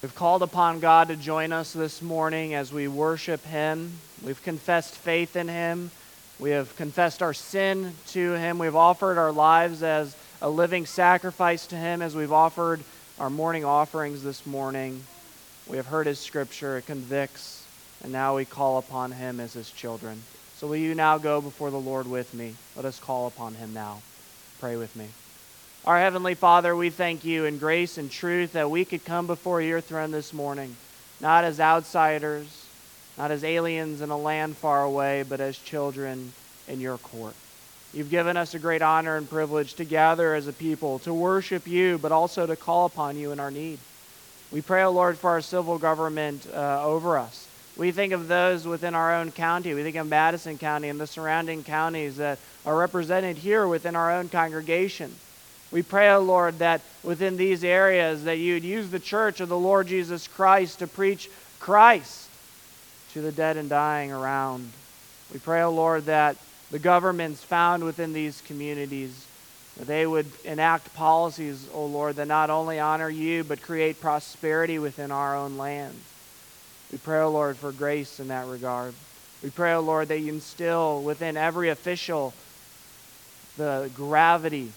We've called upon God to join us this morning as we worship Him. We've confessed faith in Him. We have confessed our sin to Him. We've offered our lives as a living sacrifice to Him as we've offered our morning offerings this morning. We have heard His scripture, it convicts, and now we call upon Him as His children. So will you now go before the Lord with me? Let us call upon Him now. Pray with me. Our Heavenly Father, we thank you in grace and truth that we could come before your throne this morning, not as outsiders, not as aliens in a land far away, but as children in your court. You've given us a great honor and privilege to gather as a people, to worship you, but also to call upon you in our need. We pray, O oh Lord, for our civil government uh, over us. We think of those within our own county. We think of Madison County and the surrounding counties that are represented here within our own congregation. We pray, O oh Lord, that within these areas that you'd use the church of the Lord Jesus Christ to preach Christ to the dead and dying around. We pray, O oh Lord, that the governments found within these communities, that they would enact policies, O oh Lord, that not only honor you, but create prosperity within our own land. We pray, O Lord, for grace in that regard. We pray, O Lord, that you instill within every official the gravity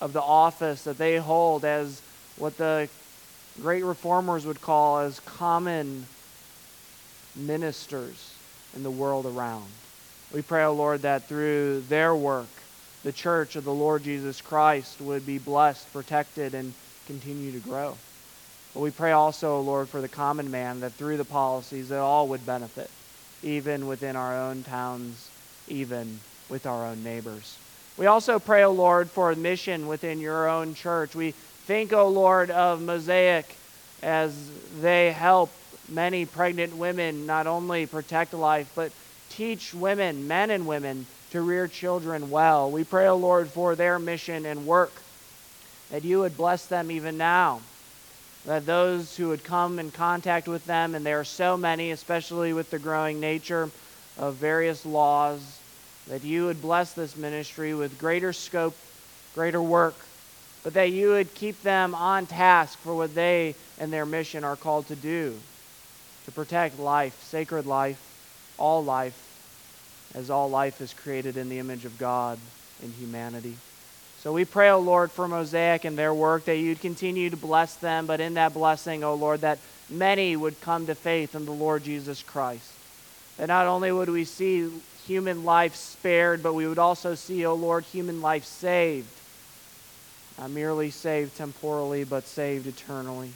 of the office that they hold as what the great reformers would call as common ministers in the world around. We pray, O oh Lord, that through their work, the church of the Lord Jesus Christ would be blessed, protected, and continue to grow. But we pray also, O oh Lord, for the common man, that through the policies that all would benefit, even within our own towns, even with our own neighbors. We also pray, O Lord, for mission within your own church. We think, O Lord, of Mosaic as they help many pregnant women not only protect life, but teach women, men and women, to rear children well. We pray, O Lord, for their mission and work, that you would bless them even now. That those who would come in contact with them, and there are so many, especially with the growing nature of various laws that you would bless this ministry with greater scope, greater work, but that you would keep them on task for what they and their mission are called to do to protect life, sacred life, all life, as all life is created in the image of God in humanity. So we pray, O oh Lord, for Mosaic and their work, that you'd continue to bless them, but in that blessing, O oh Lord, that many would come to faith in the Lord Jesus Christ. That not only would we see human life spared, but we would also see, O oh Lord, human life saved. Not merely saved temporally, but saved eternally.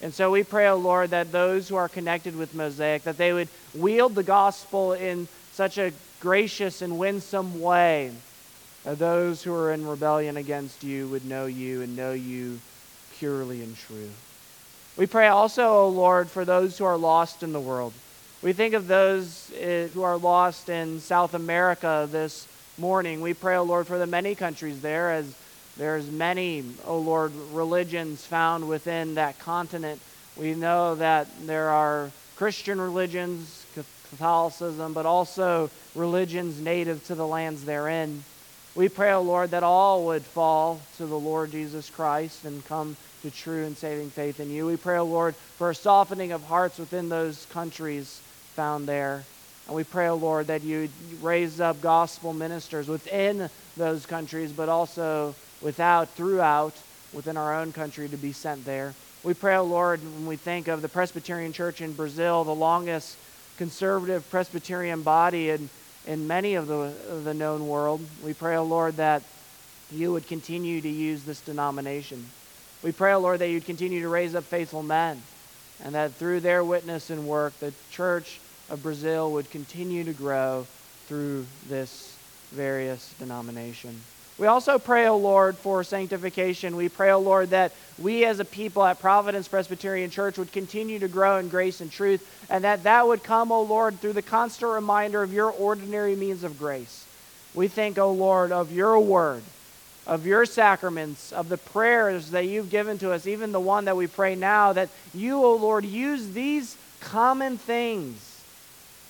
And so we pray, O oh Lord, that those who are connected with Mosaic, that they would wield the gospel in such a gracious and winsome way that those who are in rebellion against you would know you and know you purely and true. We pray also, O Lord, for those who are lost in the world. We think of those eh, who are lost in South America this morning. We pray, O oh Lord, for the many countries there, as there's many, O oh Lord, religions found within that continent. We know that there are Christian religions, Catholicism, but also religions native to the lands therein. We pray, O oh Lord, that all would fall to the Lord Jesus Christ and come to true and saving faith in you. We pray, O Lord, for a softening of hearts within those countries found there. And we pray, O oh Lord, that you raise up gospel ministers within those countries, but also without, throughout, within our own country to be sent there. We pray, O oh Lord, when we think of the Presbyterian Church in Brazil, the longest conservative Presbyterian body in, in many of the, of the known world, we pray, O oh Lord, that you would continue to use this denomination. We pray, O Lord, that you'd continue to raise up faithful men, and that through their witness and work, the church of Brazil would continue to grow through this various denomination. We also pray, O oh Lord, for sanctification. We pray, O oh Lord, that we as a people at Providence Presbyterian Church would continue to grow in grace and truth, and that that would come, O oh Lord, through the constant reminder of your ordinary means of grace. We think, O Lord, of your word, of your sacraments, of the prayers that you've given to us, even the one that we pray now, that you, O Lord, use these common things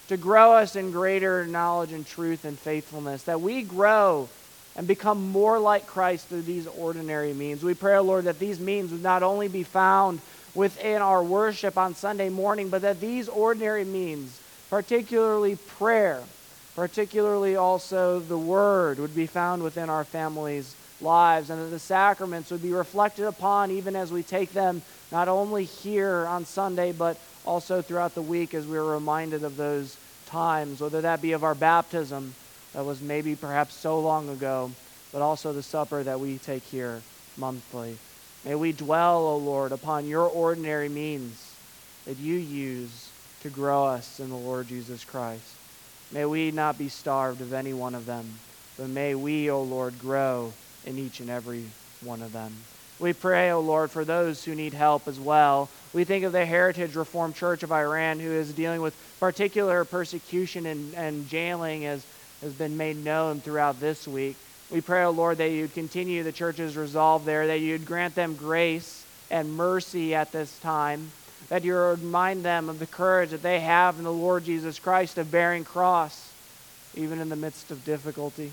to grow us in greater knowledge and truth and faithfulness, that we grow and become more like Christ through these ordinary means. We pray, Lord, that these means would not only be found within our worship on Sunday morning, but that these ordinary means, particularly prayer, particularly also the Word, would be found within our families' lives, and that the sacraments would be reflected upon even as we take them not only here on Sunday, but also throughout the week as we are reminded of those times, whether that be of our baptism that was maybe perhaps so long ago, but also the supper that we take here monthly. May we dwell, O Lord, upon your ordinary means that you use to grow us in the Lord Jesus Christ. May we not be starved of any one of them, but may we, O Lord, grow in each and every one of them. We pray, O Lord, for those who need help as well. We think of the Heritage Reformed Church of Iran, who is dealing with particular persecution and, and jailing, as has been made known throughout this week. We pray, O Lord, that you'd continue the church's resolve there, that you'd grant them grace and mercy at this time, that you remind them of the courage that they have in the Lord Jesus Christ of bearing cross, even in the midst of difficulty.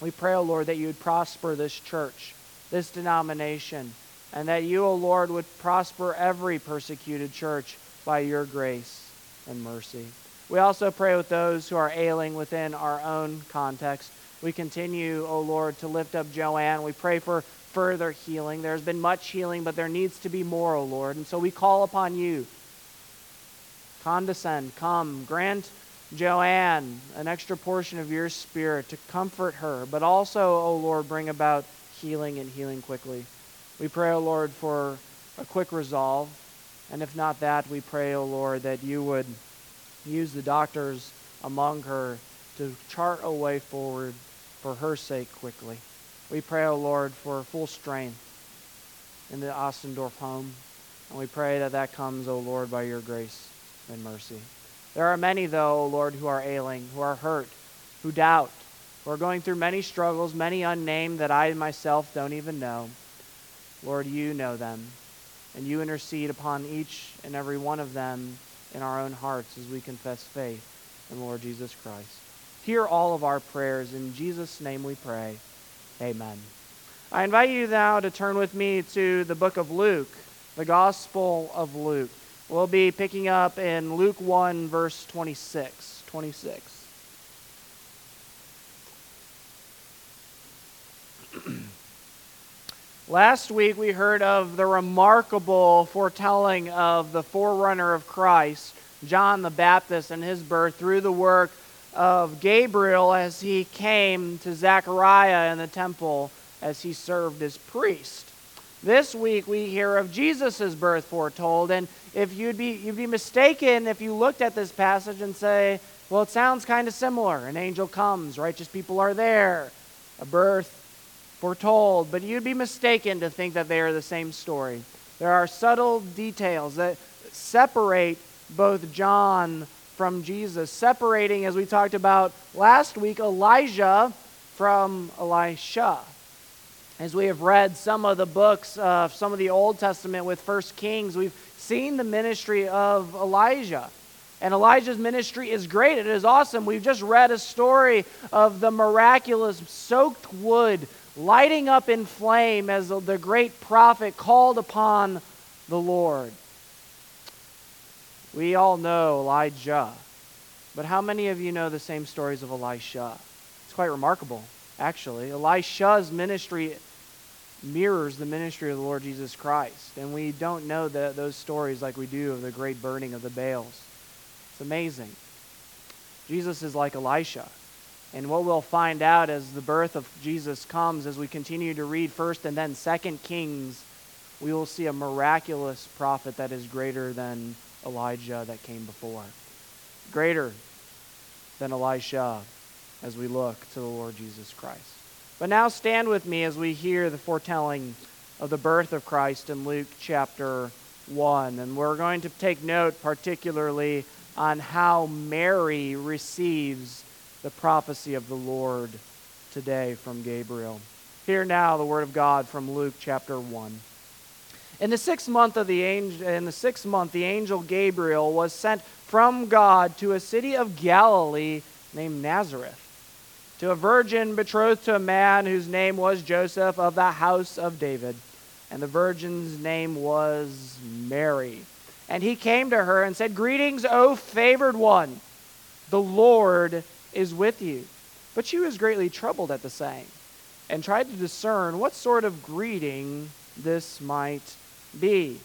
We pray, O Lord, that you would prosper this church, this denomination, and that you, O Lord, would prosper every persecuted church by your grace and mercy. We also pray with those who are ailing within our own context. We continue, O Lord, to lift up Joanne. We pray for further healing. There's been much healing, but there needs to be more, O Lord. And so we call upon you. Condescend, come, grant Joanne an extra portion of your spirit to comfort her, but also, O Lord, bring about healing and healing quickly. We pray, O Lord, for a quick resolve. And if not that, we pray, O Lord, that you would use the doctors among her to chart a way forward for her sake quickly. We pray, O Lord, for full strength in the Ostendorf home. And we pray that that comes, O Lord, by your grace and mercy. There are many, though, O Lord, who are ailing, who are hurt, who doubt, who are going through many struggles, many unnamed that I myself don't even know. Lord, you know them, and you intercede upon each and every one of them in our own hearts as we confess faith in Lord Jesus Christ. Hear all of our prayers. In Jesus' name we pray. Amen. I invite you now to turn with me to the book of Luke, the Gospel of Luke. We'll be picking up in Luke 1, verse 26. 26. Last week we heard of the remarkable foretelling of the forerunner of Christ, John the Baptist, and his birth through the work of Gabriel as he came to Zechariah in the temple as he served as priest. This week we hear of Jesus' birth foretold, and if you'd be you'd be mistaken if you looked at this passage and say, well, it sounds kind of similar. An angel comes, righteous people are there, a birth foretold, but you'd be mistaken to think that they are the same story. There are subtle details that separate both John from Jesus, separating, as we talked about last week, Elijah from Elisha. As we have read some of the books, uh, some of the Old Testament with First Kings, we've seen the ministry of Elijah. And Elijah's ministry is great. It is awesome. We've just read a story of the miraculous soaked wood lighting up in flame as the great prophet called upon the Lord. We all know Elijah, but how many of you know the same stories of Elisha? It's quite remarkable, actually. Elisha's ministry mirrors the ministry of the Lord Jesus Christ, and we don't know the, those stories like we do of the great burning of the Baals. It's amazing. Jesus is like Elisha. And what we'll find out as the birth of Jesus comes, as we continue to read first and then second Kings, we will see a miraculous prophet that is greater than Elijah that came before. Greater than Elisha as we look to the Lord Jesus Christ. But now stand with me as we hear the foretelling of the birth of Christ in Luke chapter 1. And we're going to take note particularly on how Mary receives the prophecy of the Lord today from Gabriel. Hear now the word of God from Luke chapter 1. In the sixth month of the angel, in the sixth month, the angel Gabriel was sent from God to a city of Galilee named Nazareth, to a virgin betrothed to a man whose name was Joseph of the house of David. and the virgin's name was Mary. And he came to her and said, Greetings, O favored one, the Lord is with you. But she was greatly troubled at the saying, and tried to discern what sort of greeting this might be.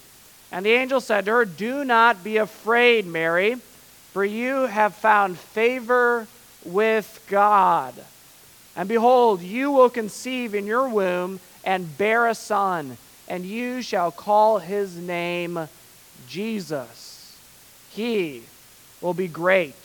And the angel said to her, Do not be afraid, Mary, for you have found favor with God. And behold, you will conceive in your womb and bear a son, and you shall call his name Jesus. He will be great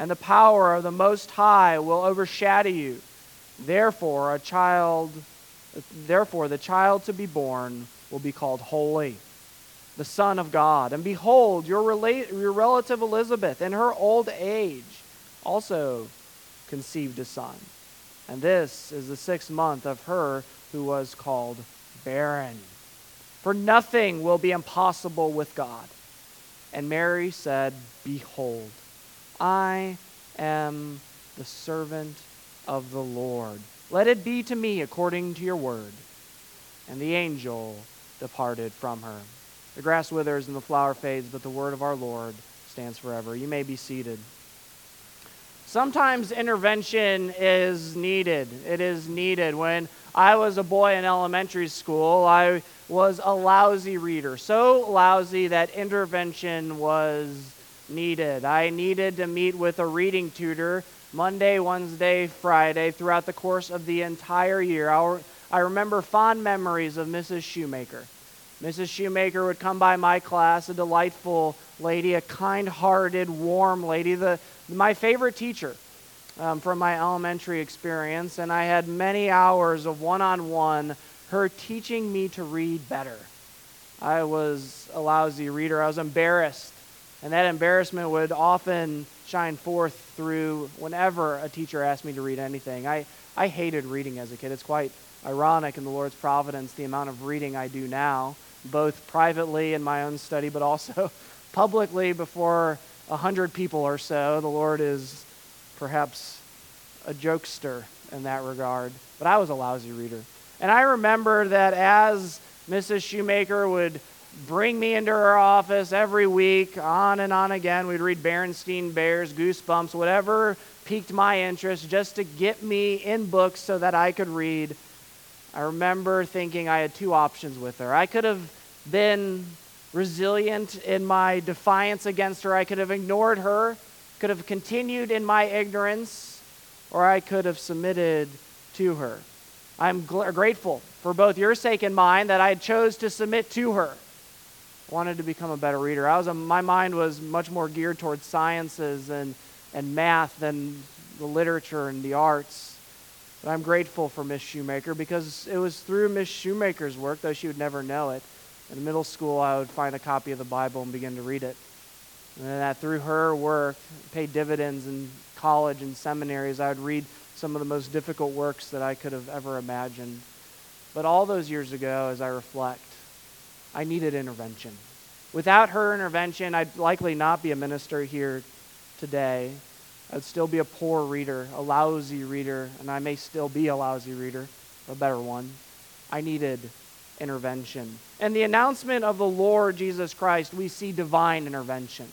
and the power of the Most High will overshadow you. Therefore, a child, therefore the child to be born will be called holy, the Son of God. And behold, your, rela- your relative Elizabeth, in her old age, also conceived a son. And this is the sixth month of her who was called barren. For nothing will be impossible with God. And Mary said, Behold, I am the servant of the Lord. Let it be to me according to your word. And the angel departed from her. The grass withers and the flower fades, but the word of our Lord stands forever. You may be seated. Sometimes intervention is needed. It is needed. When I was a boy in elementary school, I was a lousy reader. So lousy that intervention was needed. I needed to meet with a reading tutor Monday, Wednesday, Friday throughout the course of the entire year. I remember fond memories of Mrs. Shoemaker. Mrs. Shoemaker would come by my class, a delightful lady, a kind hearted, warm lady, the, my favorite teacher um, from my elementary experience. And I had many hours of one on one, her teaching me to read better. I was a lousy reader, I was embarrassed. And that embarrassment would often shine forth through whenever a teacher asked me to read anything. I, I hated reading as a kid. It's quite ironic in the Lord's providence the amount of reading I do now both privately in my own study, but also publicly before a hundred people or so. The Lord is perhaps a jokester in that regard. But I was a lousy reader. And I remember that as Mrs. Shoemaker would bring me into her office every week, on and on again, we'd read Berenstain Bears, Goosebumps, whatever piqued my interest, just to get me in books so that I could read I remember thinking I had two options with her. I could have been resilient in my defiance against her, I could have ignored her, could have continued in my ignorance, or I could have submitted to her. I'm gl- grateful for both your sake and mine that I chose to submit to her. Wanted to become a better reader. I was a, my mind was much more geared towards sciences and, and math than the literature and the arts. But I'm grateful for Miss Shoemaker because it was through Miss Shoemaker's work, though she would never know it. In middle school, I would find a copy of the Bible and begin to read it. And that through her work paid dividends in college and seminaries. I would read some of the most difficult works that I could have ever imagined. But all those years ago, as I reflect, I needed intervention. Without her intervention, I'd likely not be a minister here today. I'd still be a poor reader, a lousy reader, and I may still be a lousy reader, a better one. I needed intervention. And the announcement of the Lord Jesus Christ, we see divine intervention.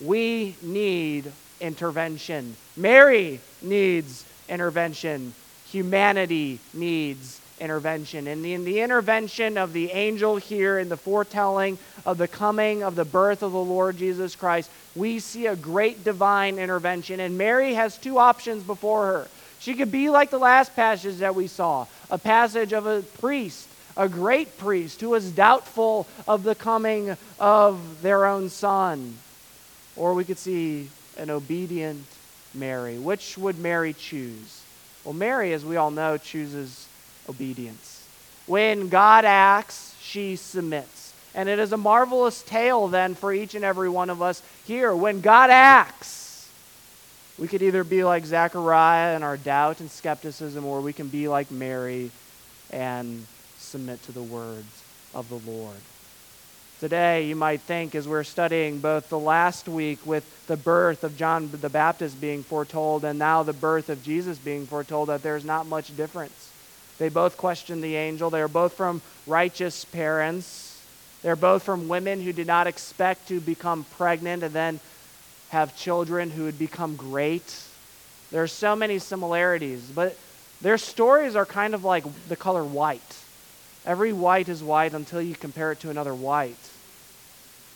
We need intervention. Mary needs intervention. Humanity needs intervention. And in the intervention of the angel here in the foretelling of the coming of the birth of the Lord Jesus Christ, we see a great divine intervention. And Mary has two options before her. She could be like the last passage that we saw a passage of a priest, a great priest, who was doubtful of the coming of their own son. Or we could see an obedient Mary. Which would Mary choose? Well, Mary, as we all know, chooses obedience. When God acts, she submits. And it is a marvelous tale then for each and every one of us here. When God acts, we could either be like Zechariah in our doubt and skepticism, or we can be like Mary and submit to the words of the Lord. Today, you might think, as we're studying both the last week with the birth of John the Baptist being foretold and now the birth of Jesus being foretold, that there's not much difference. They both questioned the angel. They are both from righteous parents. They're both from women who did not expect to become pregnant and then have children who would become great. There are so many similarities, but their stories are kind of like the color white. Every white is white until you compare it to another white.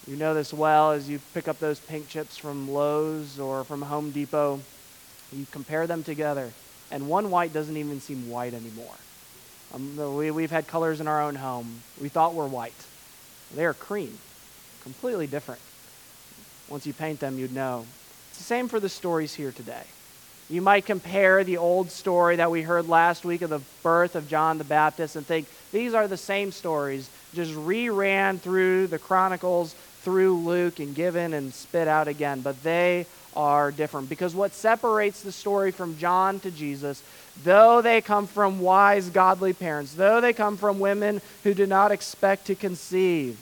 You know this well as you pick up those pink chips from Lowe's or from Home Depot. You compare them together, and one white doesn't even seem white anymore. Um, we, we've had colors in our own home. We thought were white. They are cream, completely different. Once you paint them, you'd know. It's the same for the stories here today. You might compare the old story that we heard last week of the birth of John the Baptist and think these are the same stories, just reran through the Chronicles, through Luke, and given and spit out again. But they are different because what separates the story from John to Jesus, though they come from wise, godly parents, though they come from women who do not expect to conceive,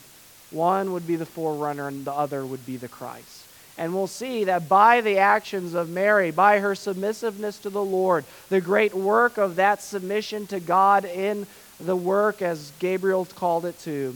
one would be the forerunner and the other would be the Christ. And we'll see that by the actions of Mary, by her submissiveness to the Lord, the great work of that submission to God in the work, as Gabriel called it to,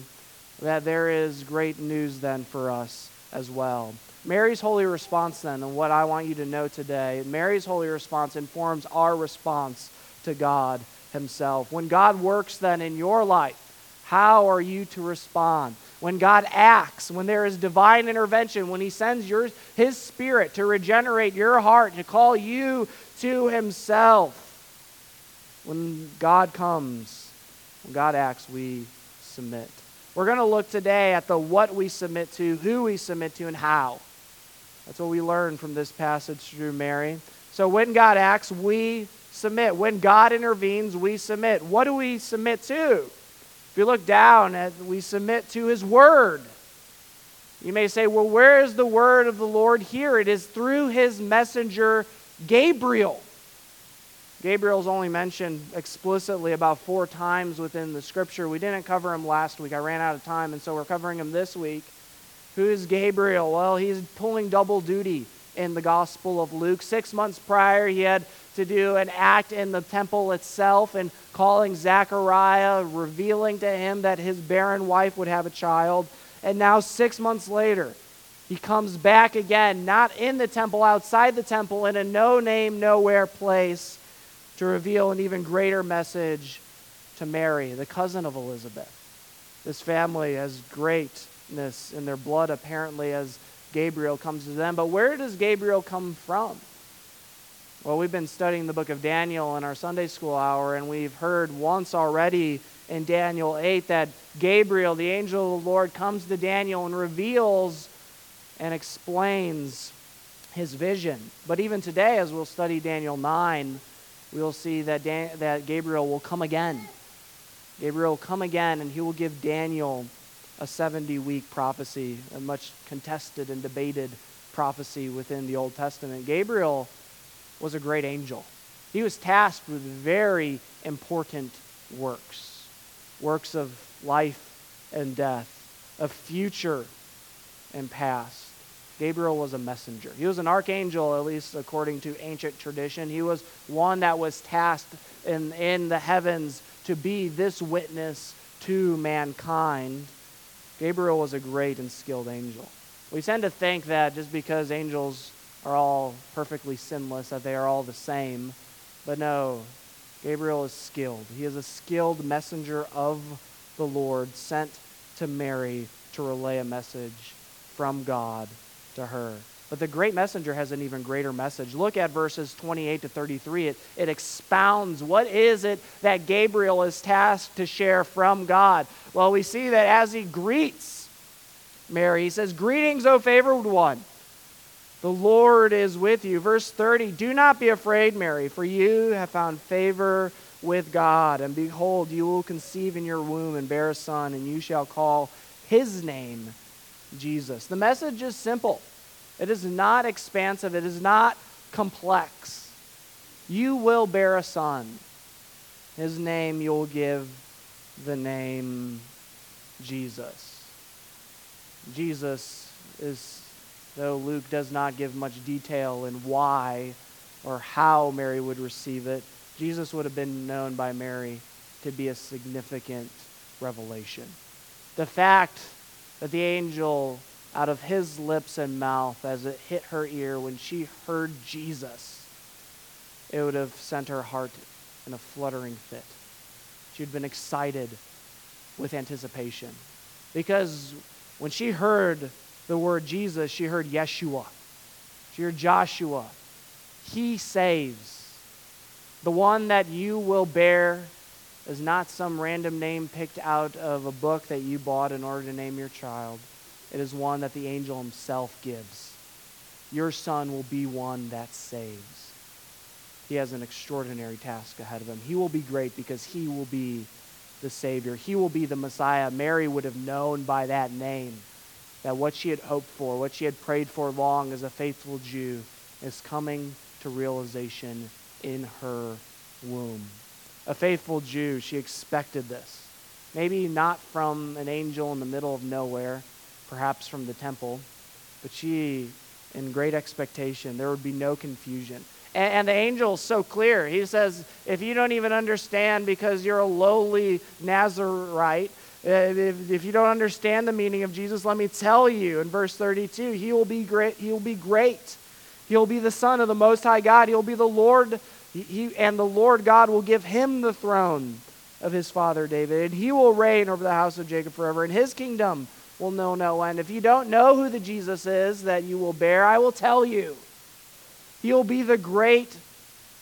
that there is great news then for us as well. Mary's holy response, then, and what I want you to know today, Mary's holy response informs our response to God Himself. When God works then in your life, how are you to respond? when God acts, when there is divine intervention, when He sends your, His Spirit to regenerate your heart, to call you to Himself. When God comes, when God acts, we submit. We're going to look today at the what we submit to, who we submit to, and how. That's what we learn from this passage through Mary. So when God acts, we submit. When God intervenes, we submit. What do we submit to? If you look down, at, we submit to His Word. You may say, well, where is the Word of the Lord here? It is through His messenger, Gabriel. Gabriel is only mentioned explicitly about four times within the scripture. We didn't cover him last week. I ran out of time, and so we're covering him this week. Who is Gabriel? Well, he's pulling double duty in the Gospel of Luke. Six months prior, he had to do an act in the temple itself and calling Zechariah, revealing to him that his barren wife would have a child. And now, six months later, he comes back again, not in the temple, outside the temple, in a no name, nowhere place, to reveal an even greater message to Mary, the cousin of Elizabeth. This family has in their blood, apparently, as Gabriel comes to them. But where does Gabriel come from? Well, we've been studying the book of Daniel in our Sunday school hour, and we've heard once already in Daniel 8 that Gabriel, the angel of the Lord, comes to Daniel and reveals and explains his vision. But even today, as we'll study Daniel 9, we'll see that, Dan- that Gabriel will come again. Gabriel will come again, and he will give Daniel a 70 week prophecy, a much contested and debated prophecy within the Old Testament. Gabriel was a great angel. He was tasked with very important works works of life and death, of future and past. Gabriel was a messenger. He was an archangel, at least according to ancient tradition. He was one that was tasked in, in the heavens to be this witness to mankind. Gabriel was a great and skilled angel. We tend to think that just because angels are all perfectly sinless, that they are all the same. But no, Gabriel is skilled. He is a skilled messenger of the Lord sent to Mary to relay a message from God to her. But the great messenger has an even greater message. Look at verses 28 to 33. It, it expounds what is it that Gabriel is tasked to share from God. Well, we see that as he greets Mary, he says, Greetings, O favored one. The Lord is with you. Verse 30 Do not be afraid, Mary, for you have found favor with God. And behold, you will conceive in your womb and bear a son, and you shall call his name Jesus. The message is simple. It is not expansive. It is not complex. You will bear a son. His name you'll give the name Jesus. Jesus is, though Luke does not give much detail in why or how Mary would receive it, Jesus would have been known by Mary to be a significant revelation. The fact that the angel, out of his lips and mouth, as it hit her ear when she heard Jesus, it would have sent her heart in a fluttering fit. She'd been excited with anticipation. Because when she heard the word Jesus, she heard Yeshua. She heard Joshua. He saves. The one that you will bear is not some random name picked out of a book that you bought in order to name your child. It is one that the angel himself gives. Your son will be one that saves. He has an extraordinary task ahead of him. He will be great because he will be the Savior. He will be the Messiah. Mary would have known by that name that what she had hoped for, what she had prayed for long as a faithful Jew, is coming to realization in her womb a faithful Jew, she expected this. Maybe not from an angel in the middle of nowhere, perhaps from the temple, but she, in great expectation, there would be no confusion. And, and the angel is so clear. He says, if you don't even understand because you're a lowly Nazarite, uh, if, if you don't understand the meaning of Jesus, let me tell you in verse 32, he will be great. He will be great. He'll be the Son of the Most High God. He'll be the Lord he, and the Lord God will give him the throne of his father David, and he will reign over the house of Jacob forever, and his kingdom will know no end. If you don't know who the Jesus is that you will bear, I will tell you. He'll be the great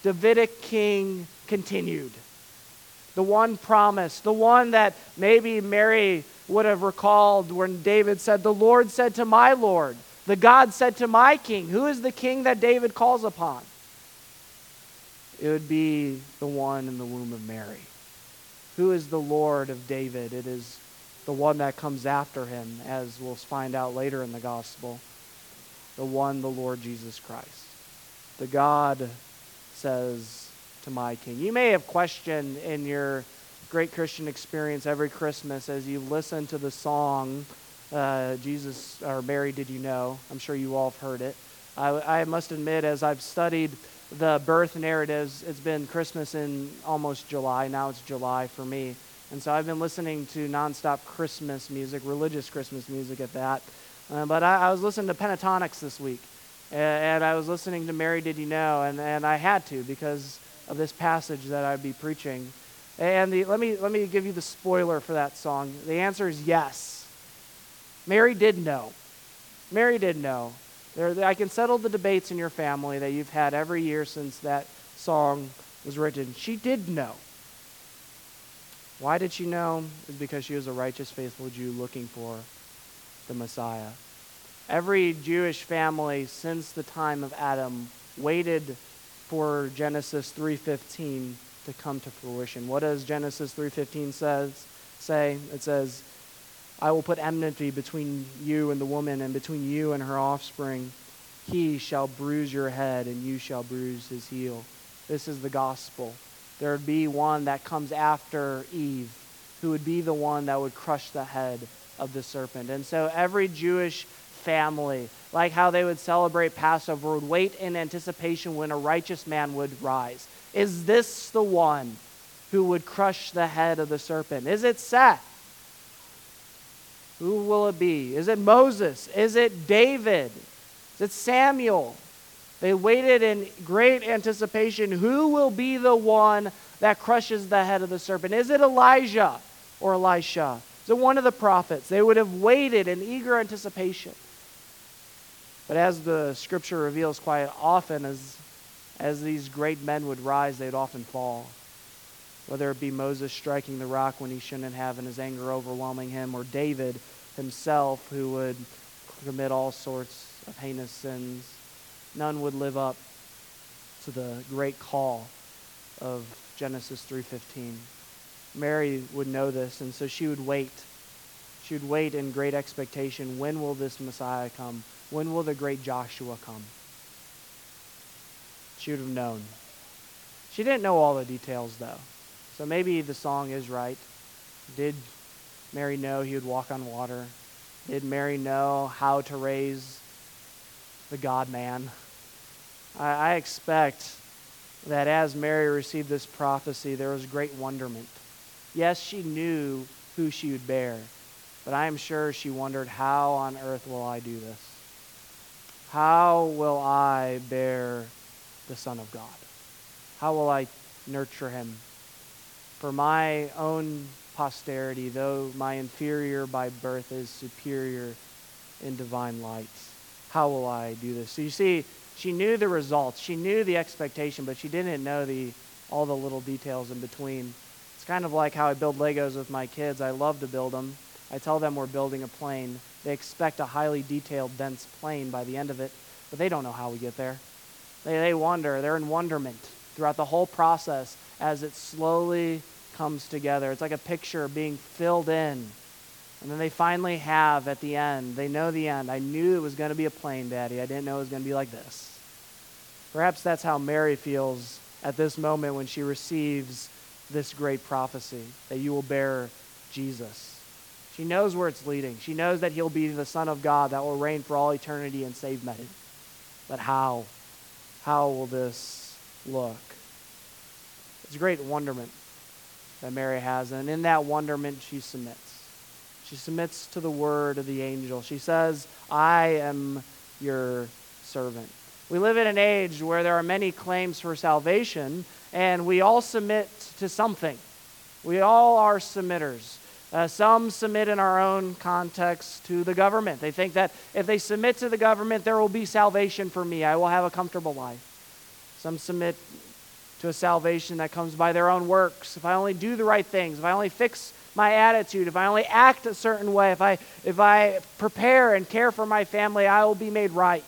Davidic king continued. The one promised, the one that maybe Mary would have recalled when David said, The Lord said to my Lord, the God said to my king, Who is the king that David calls upon? it would be the one in the womb of Mary. Who is the Lord of David? It is the one that comes after him, as we'll find out later in the gospel. The one, the Lord Jesus Christ. The God says to my King. You may have questioned in your great Christian experience every Christmas as you listen to the song, uh, Jesus or Mary, Did You Know? I'm sure you all have heard it. I, I must admit, as I've studied the birth narratives. It's been Christmas in almost July. Now it's July for me. And so I've been listening to nonstop Christmas music, religious Christmas music at that. Uh, but I, I, was listening to Pentatonix this week. And, and I was listening to Mary Did You Know? And, and I had to because of this passage that I'd be preaching. And the, let, me, let me give you the spoiler for that song. The answer is yes. Mary did know. Mary did know. There, I can settle the debates in your family that you've had every year since that song was written. She did know. Why did she know? Is because she was a righteous, faithful Jew looking for the Messiah. Every Jewish family since the time of Adam waited for Genesis 3:15 to come to fruition. What does Genesis 3:15 says say? It says, I will put enmity between you and the woman, and between you and her offspring. He shall bruise your head, and you shall bruise his heel. This is the gospel. There would be one that comes after Eve, who would be the one that would crush the head of the serpent. And so every Jewish family, like how they would celebrate Passover, would wait in anticipation when a righteous man would rise. Is this the one who would crush the head of the serpent? Is it Seth? Who will it be? Is it Moses? Is it David? Is it Samuel? They waited in great anticipation. Who will be the one that crushes the head of the serpent? Is it Elijah or Elisha? Is it one of the prophets? They would have waited in eager anticipation. But as the scripture reveals quite often, as, as these great men would rise, they'd often fall whether it be Moses striking the rock when he shouldn't have and his anger overwhelming him, or David himself who would commit all sorts of heinous sins. None would live up to the great call of Genesis 3:15. Mary would know this and so she would wait. She would wait in great expectation. When will this Messiah come? When will the great Joshua come? She would have known. She didn't know all the details, though. So maybe the song is right. Did Mary know he would walk on water? Did Mary know how to raise the God man? I, I expect that as Mary received this prophecy, there was great wonderment. Yes, she knew who she would bear, but I am sure she wondered, how on earth will I do this? How will I bear the Son of God? How will I nurture him? For my own posterity, though my inferior by birth is superior in divine lights, how will I do this? So you see, she knew the results, she knew the expectation, but she didn't know the all the little details in between. It's kind of like how I build Legos with my kids. I love to build them. I tell them we're building a plane. They expect a highly detailed, dense plane by the end of it, but they don't know how we get there. They, they wonder, they're in wonderment throughout the whole process as it slowly comes together. It's like a picture being filled in. And then they finally have at the end, they know the end. I knew it was going to be a plane, Daddy. I didn't know it was going to be like this. Perhaps that's how Mary feels at this moment when she receives this great prophecy that you will bear Jesus. She knows where it's leading. She knows that he'll be the Son of God that will reign for all eternity and save men. But how? How will this look? It's great wonderment that Mary has, and in that wonderment, she submits. She submits to the word of the angel. She says, I am your servant. We live in an age where there are many claims for salvation, and we all submit to something. We all are submitters. Uh, some submit in our own context to the government. They think that if they submit to the government, there will be salvation for me. I will have a comfortable life. Some submit to a salvation that comes by their own works. If I only do the right things, if I only fix my attitude, if I only act a certain way, if I, if I prepare and care for my family, I will be made right.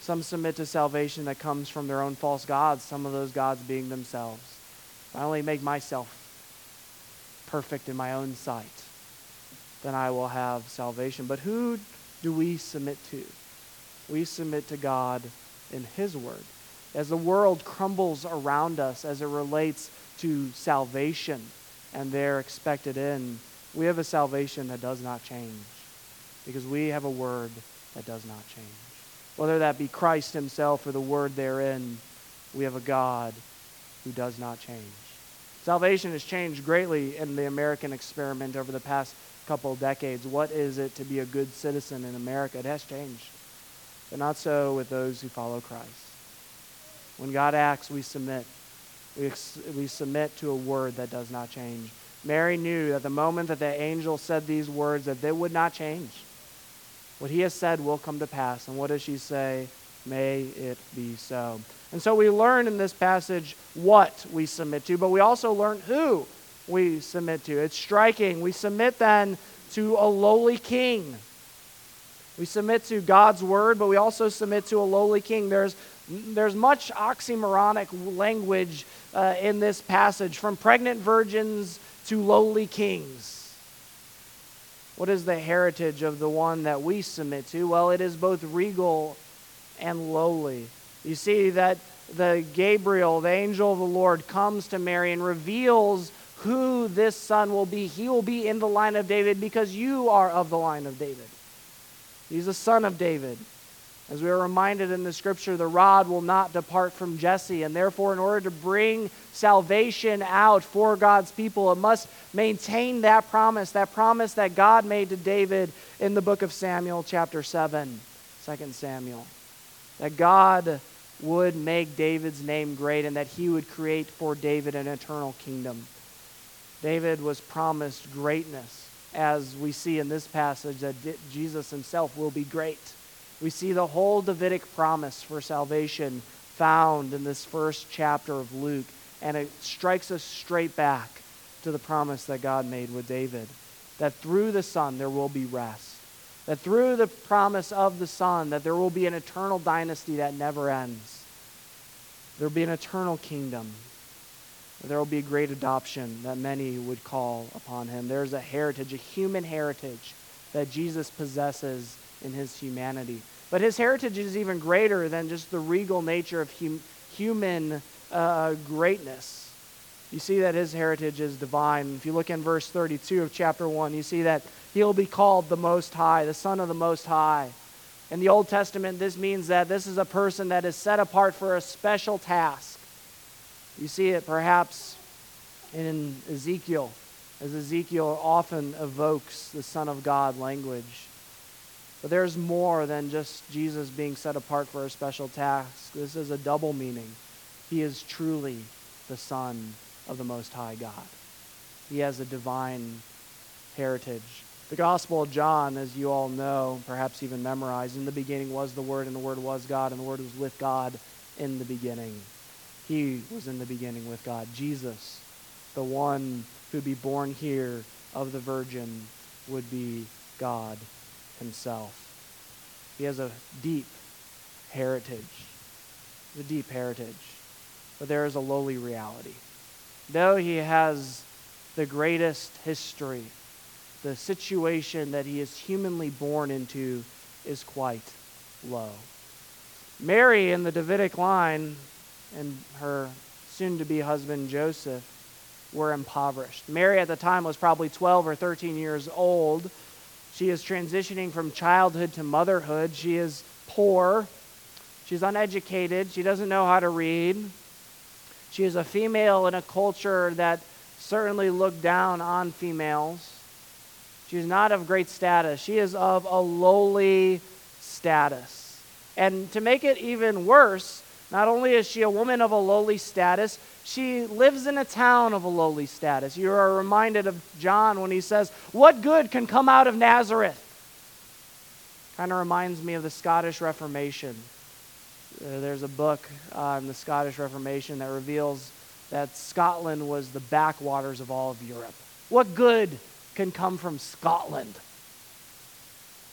Some submit to salvation that comes from their own false gods, some of those gods being themselves. If I only make myself perfect in my own sight, then I will have salvation. But who do we submit to? We submit to God in His Word. As the world crumbles around us as it relates to salvation and their expected end, we have a salvation that does not change because we have a Word that does not change. Whether that be Christ Himself or the Word therein, we have a God who does not change. Salvation has changed greatly in the American experiment over the past couple decades. What is it to be a good citizen in America? It has changed. But not so with those who follow Christ. When God acts, we submit. We, we submit to a word that does not change. Mary knew that the moment that the angel said these words, that they would not change. What he has said will come to pass. And what does she say? May it be so. And so we learn in this passage what we submit to, but we also learn who we submit to. It's striking. We submit then to a lowly king. We submit to God's word, but we also submit to a lowly king. There's, there's much oxymoronic language uh, in this passage, from pregnant virgins to lowly kings. What is the heritage of the one that we submit to? Well, it is both regal and lowly. You see that the Gabriel, the angel of the Lord, comes to Mary and reveals who this son will be. He will be in the line of David because you are of the line of David. He's a son of David. As we are reminded in the scripture, the rod will not depart from Jesse. And therefore, in order to bring salvation out for God's people, it must maintain that promise, that promise that God made to David in the book of Samuel, chapter 7, 2 Samuel. That God would make David's name great and that he would create for David an eternal kingdom. David was promised greatness, as we see in this passage that Jesus himself will be great. We see the whole Davidic promise for salvation found in this first chapter of Luke, and it strikes us straight back to the promise that God made with David that through the Son there will be rest. That through the promise of the Son, that there will be an eternal dynasty that never ends. There will be an eternal kingdom. There will be a great adoption that many would call upon him. There's a heritage, a human heritage that Jesus possesses in his humanity. But his heritage is even greater than just the regal nature of hum- human uh, greatness. You see that his heritage is divine. If you look in verse 32 of chapter 1, you see that he'll be called the Most High, the Son of the Most High. In the Old Testament, this means that this is a person that is set apart for a special task. You see it perhaps in Ezekiel, as Ezekiel often evokes the Son of God language. But there's more than just Jesus being set apart for a special task. This is a double meaning. He is truly the Son of the Most High God. He has a divine heritage. The Gospel of John, as you all know, perhaps even memorized, in the beginning was the Word, and the Word was God, and the Word was with God in the beginning. He was in the beginning with God. Jesus, the one who'd be born here of the Virgin, would be God himself. He has a deep heritage, a deep heritage, but there is a lowly reality. Though he has the greatest history, the situation that he is humanly born into is quite low. Mary in the Davidic line and her soon to be husband Joseph were impoverished. Mary at the time was probably 12 or 13 years old. She is transitioning from childhood to motherhood. She is poor. She's uneducated. She doesn't know how to read. She is a female in a culture that certainly looked down on females. She is not of great status. She is of a lowly status. And to make it even worse, not only is she a woman of a lowly status, she lives in a town of a lowly status. You are reminded of John when he says, What good can come out of Nazareth? Kind of reminds me of the Scottish Reformation. Uh, there's a book on the Scottish Reformation that reveals that Scotland was the backwaters of all of Europe. What good can come from Scotland?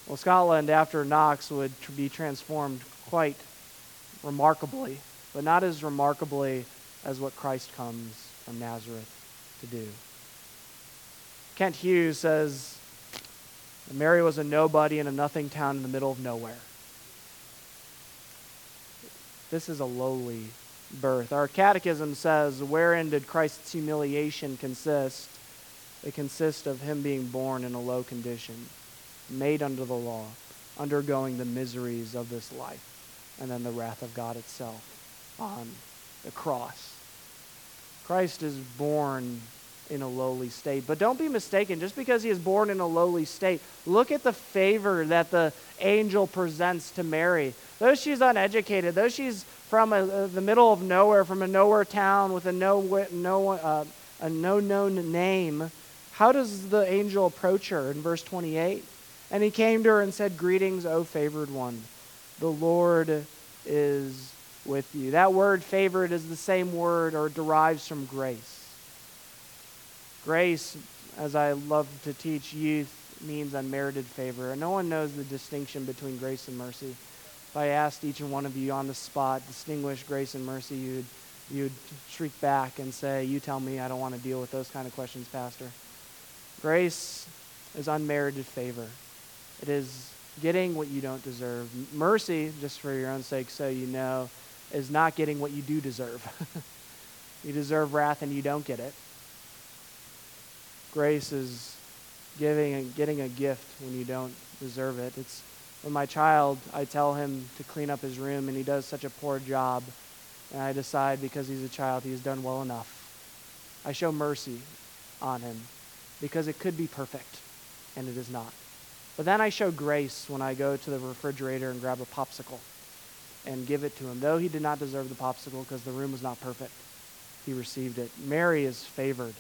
Well, Scotland, after Knox, would be transformed quite remarkably, but not as remarkably as what Christ comes from Nazareth to do. Kent Hughes says Mary was a nobody in a nothing town in the middle of nowhere. This is a lowly birth. Our catechism says, Wherein did Christ's humiliation consist? It consists of him being born in a low condition, made under the law, undergoing the miseries of this life and then the wrath of God itself on the cross. Christ is born in a lowly state. But don't be mistaken, just because he is born in a lowly state, look at the favor that the angel presents to Mary. Though she's uneducated, though she's from a, a, the middle of nowhere, from a nowhere town with a no, no, uh, a no known name, how does the angel approach her in verse 28? And he came to her and said, Greetings, O favored one. The Lord is with you. That word favored is the same word or derives from grace. Grace, as I love to teach youth, means unmerited favor. And no one knows the distinction between grace and mercy. If I asked each and one of you on the spot, distinguish grace and mercy, you'd, you'd shriek back and say, You tell me, I don't want to deal with those kind of questions, Pastor. Grace is unmerited favor. It is getting what you don't deserve. Mercy, just for your own sake, so you know, is not getting what you do deserve. you deserve wrath and you don't get it. Grace is giving and getting a gift when you don't deserve it. It's when my child, I tell him to clean up his room and he does such a poor job, and I decide because he's a child, he has done well enough. I show mercy on him because it could be perfect, and it is not. But then I show grace when I go to the refrigerator and grab a popsicle and give it to him. Though he did not deserve the popsicle because the room was not perfect, he received it. Mary is favored.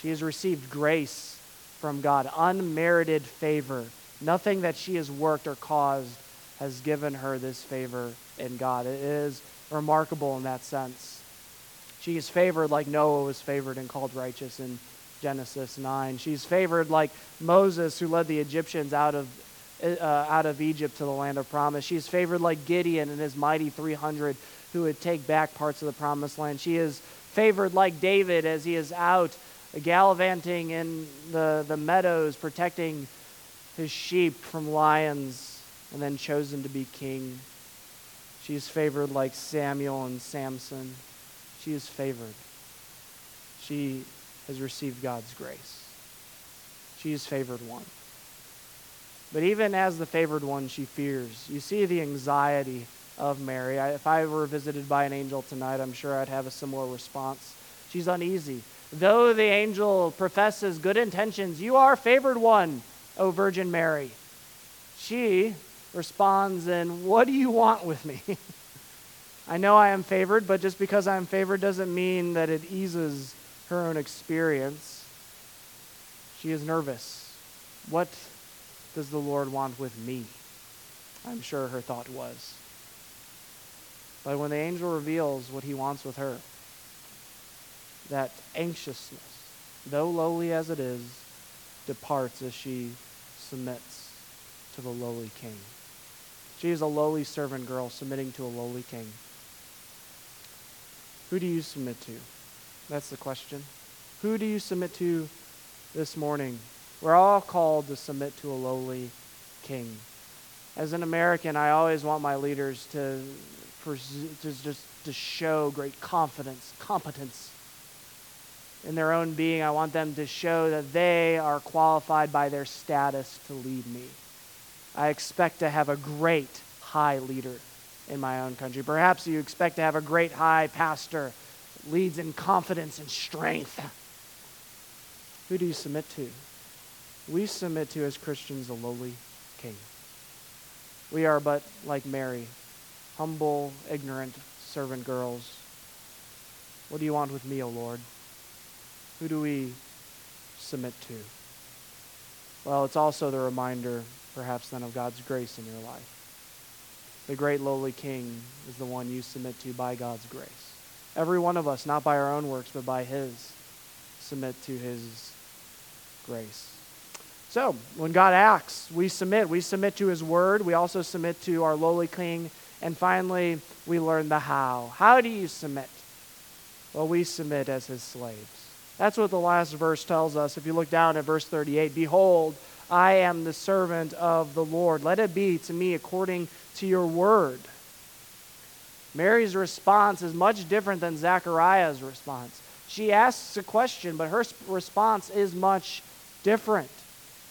She has received grace from God, unmerited favor. Nothing that she has worked or caused has given her this favor in God. It is remarkable in that sense. She is favored like Noah was favored and called righteous in Genesis 9. She's favored like Moses, who led the Egyptians out of, uh, out of Egypt to the land of promise. She's favored like Gideon and his mighty 300 who would take back parts of the promised land. She is favored like David as he is out gallivanting in the, the meadows, protecting his sheep from lions, and then chosen to be king. She is favored like Samuel and Samson. She is favored. She has received God's grace. She is favored one. But even as the favored one, she fears. You see the anxiety of Mary. I, if I were visited by an angel tonight, I'm sure I'd have a similar response. She's uneasy. Though the angel professes good intentions, you are favored one, O Virgin Mary. She responds in, What do you want with me? I know I am favored, but just because I am favored doesn't mean that it eases her own experience. She is nervous. What does the Lord want with me? I'm sure her thought was. But when the angel reveals what he wants with her, that anxiousness, though lowly as it is, departs as she submits to the lowly king. She is a lowly servant girl submitting to a lowly king. Who do you submit to? That's the question. Who do you submit to this morning? We're all called to submit to a lowly king. As an American, I always want my leaders to, to just to show great confidence, competence in their own being. I want them to show that they are qualified by their status to lead me. I expect to have a great high leader in my own country. Perhaps you expect to have a great high pastor, leads in confidence and strength. Who do you submit to? We submit to, as Christians, a lowly king. We are but like Mary, humble, ignorant servant girls. What do you want with me, O Lord? Who do we submit to? Well, it's also the reminder, perhaps, then, of God's grace in your life. The great lowly king is the one you submit to by God's grace. Every one of us, not by our own works, but by his, submit to his grace. So, when God acts, we submit. We submit to his word. We also submit to our lowly king. And finally, we learn the how. How do you submit? Well, we submit as his slaves. That's what the last verse tells us. If you look down at verse 38, behold, I am the servant of the Lord. Let it be to me according to your word. Mary's response is much different than Zechariah's response. She asks a question, but her response is much different.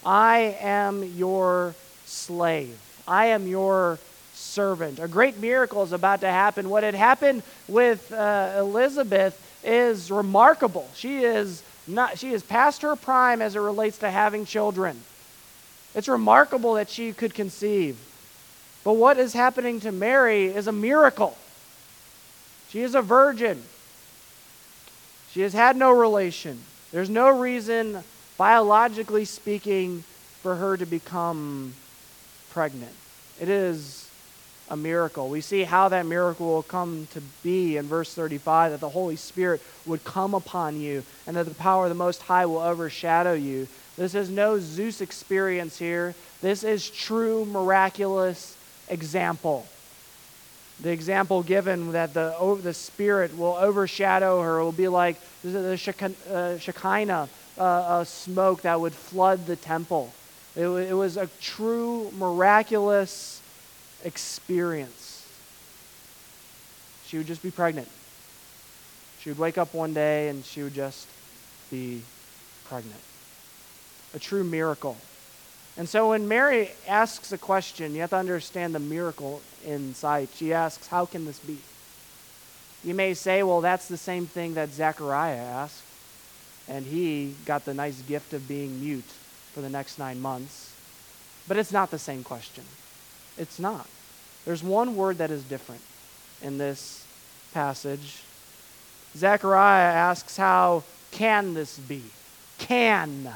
I am your slave. I am your servant. A great miracle is about to happen. What had happened with uh, Elizabeth is remarkable. She is not she is past her prime as it relates to having children. It's remarkable that she could conceive. But what is happening to Mary is a miracle. She is a virgin. She has had no relation. There's no reason, biologically speaking, for her to become pregnant. It is a miracle. We see how that miracle will come to be in verse 35 that the Holy Spirit would come upon you and that the power of the Most High will overshadow you. This is no Zeus experience here. This is true miraculous example. The example given that the, the Spirit will overshadow her will be like the uh, Shekinah uh, smoke that would flood the temple. It, it was a true miraculous experience. She would just be pregnant. She would wake up one day and she would just be pregnant. A true miracle. And so when Mary asks a question, you have to understand the miracle inside. She asks, How can this be? You may say, Well, that's the same thing that Zechariah asked, and he got the nice gift of being mute for the next nine months. But it's not the same question. It's not. There's one word that is different in this passage. Zechariah asks, How can this be? Can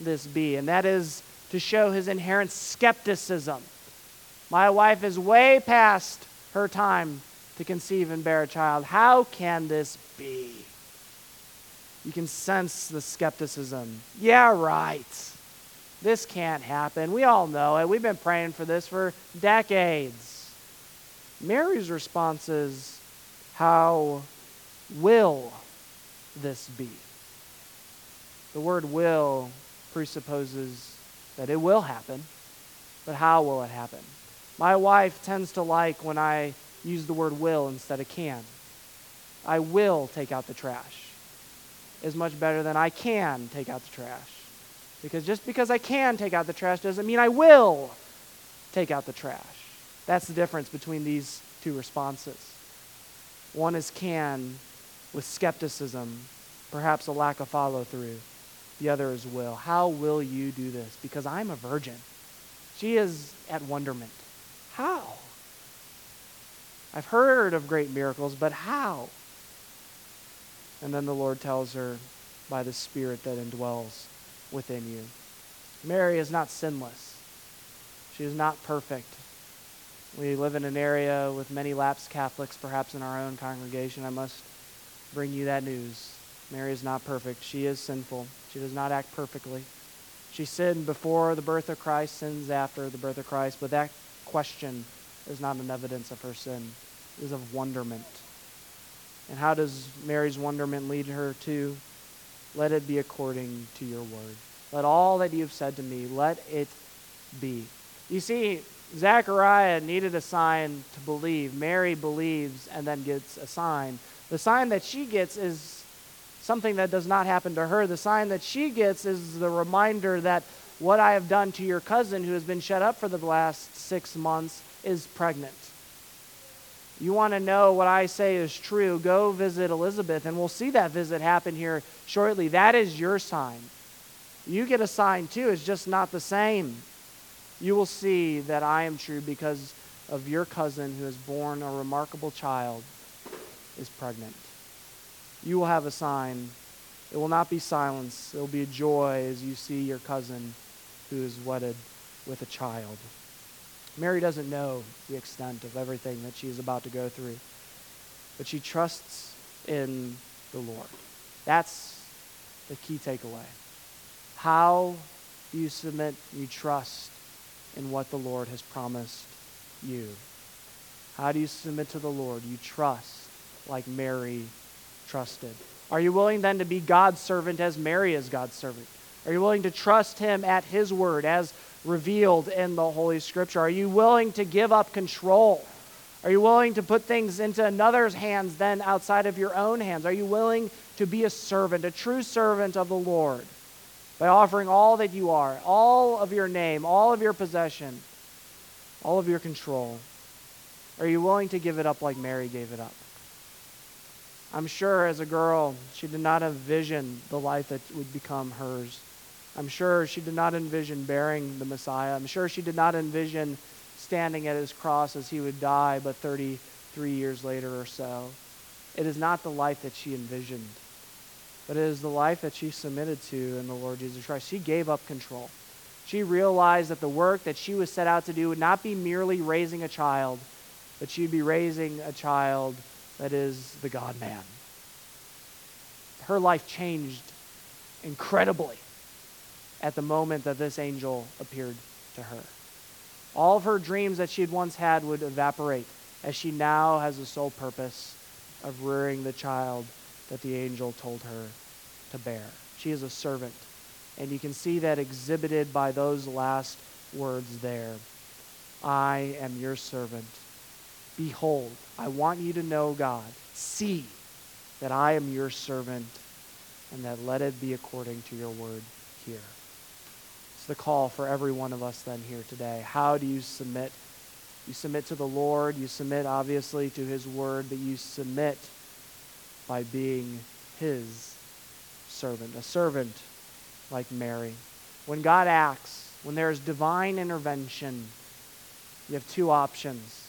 this be? And that is to show his inherent skepticism. My wife is way past her time to conceive and bear a child. How can this be? You can sense the skepticism. Yeah, right. This can't happen. We all know it. We've been praying for this for decades. Mary's response is, How will this be? The word will presupposes that it will happen, but how will it happen? My wife tends to like when I use the word will instead of can. I will take out the trash is much better than I can take out the trash. Because just because I can take out the trash doesn't mean I will take out the trash. That's the difference between these two responses. One is can with skepticism, perhaps a lack of follow through. The other is will. How will you do this? Because I'm a virgin. She is at wonderment. How? I've heard of great miracles, but how? And then the Lord tells her by the Spirit that indwells within you. Mary is not sinless. She is not perfect. We live in an area with many lapsed Catholics, perhaps in our own congregation. I must bring you that news. Mary is not perfect. She is sinful. She does not act perfectly. She sinned before the birth of Christ, sins after the birth of Christ, but that question is not an evidence of her sin. It is of wonderment. And how does Mary's wonderment lead her to? Let it be according to your word. Let all that you have said to me, let it be. You see, Zechariah needed a sign to believe. Mary believes and then gets a sign. The sign that she gets is something that does not happen to her. The sign that she gets is the reminder that what I have done to your cousin who has been shut up for the last six months is pregnant. You want to know what I say is true, go visit Elizabeth, and we'll see that visit happen here shortly. That is your sign. You get a sign too, it's just not the same. You will see that I am true because of your cousin who has born a remarkable child is pregnant. You will have a sign. It will not be silence, it will be a joy as you see your cousin who is wedded with a child. Mary doesn't know the extent of everything that she is about to go through, but she trusts in the Lord. That's the key takeaway. How do you submit, you trust in what the Lord has promised you? How do you submit to the Lord? You trust like Mary trusted. Are you willing then to be God's servant as Mary is God's servant? Are you willing to trust him at his word as revealed in the Holy Scripture? Are you willing to give up control? Are you willing to put things into another's hands than outside of your own hands? Are you willing to be a servant, a true servant of the Lord, by offering all that you are, all of your name, all of your possession, all of your control? Are you willing to give it up like Mary gave it up? I'm sure as a girl, she did not envision the life that would become hers. I'm sure she did not envision bearing the Messiah. I'm sure she did not envision standing at his cross as he would die, but 33 years later or so. It is not the life that she envisioned, but it is the life that she submitted to in the Lord Jesus Christ. She gave up control. She realized that the work that she was set out to do would not be merely raising a child, but she'd be raising a child that is the God man. Her life changed incredibly at the moment that this angel appeared to her. All of her dreams that she had once had would evaporate as she now has the sole purpose of rearing the child that the angel told her to bear. She is a servant. And you can see that exhibited by those last words there I am your servant. Behold, I want you to know, God, see that I am your servant, and that let it be according to your word here It's the call for every one of us then here today. How do you submit? You submit to the Lord, you submit obviously to His Word, but you submit by being His servant, a servant like Mary. When God acts, when there is divine intervention, you have two options.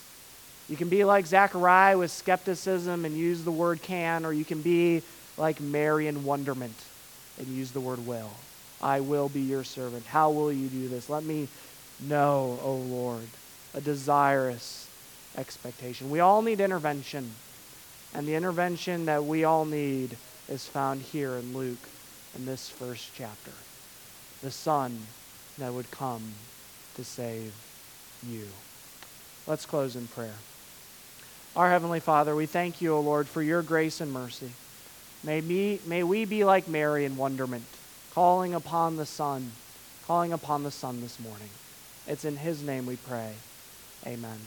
You can be like Zechariah with skepticism and use the word can, or you can be like Mary in wonderment and use the word will. I will be your servant. How will you do this? Let me know, O Lord, a desirous expectation. We all need intervention. And the intervention that we all need is found here in Luke in this first chapter. The Son that would come to save you. Let's close in prayer. Our Heavenly Father, we thank you, O Lord, for your grace and mercy. May, me, may we be like Mary in wonderment, calling upon the Son, calling upon the Son this morning. It's in His name we pray. Amen.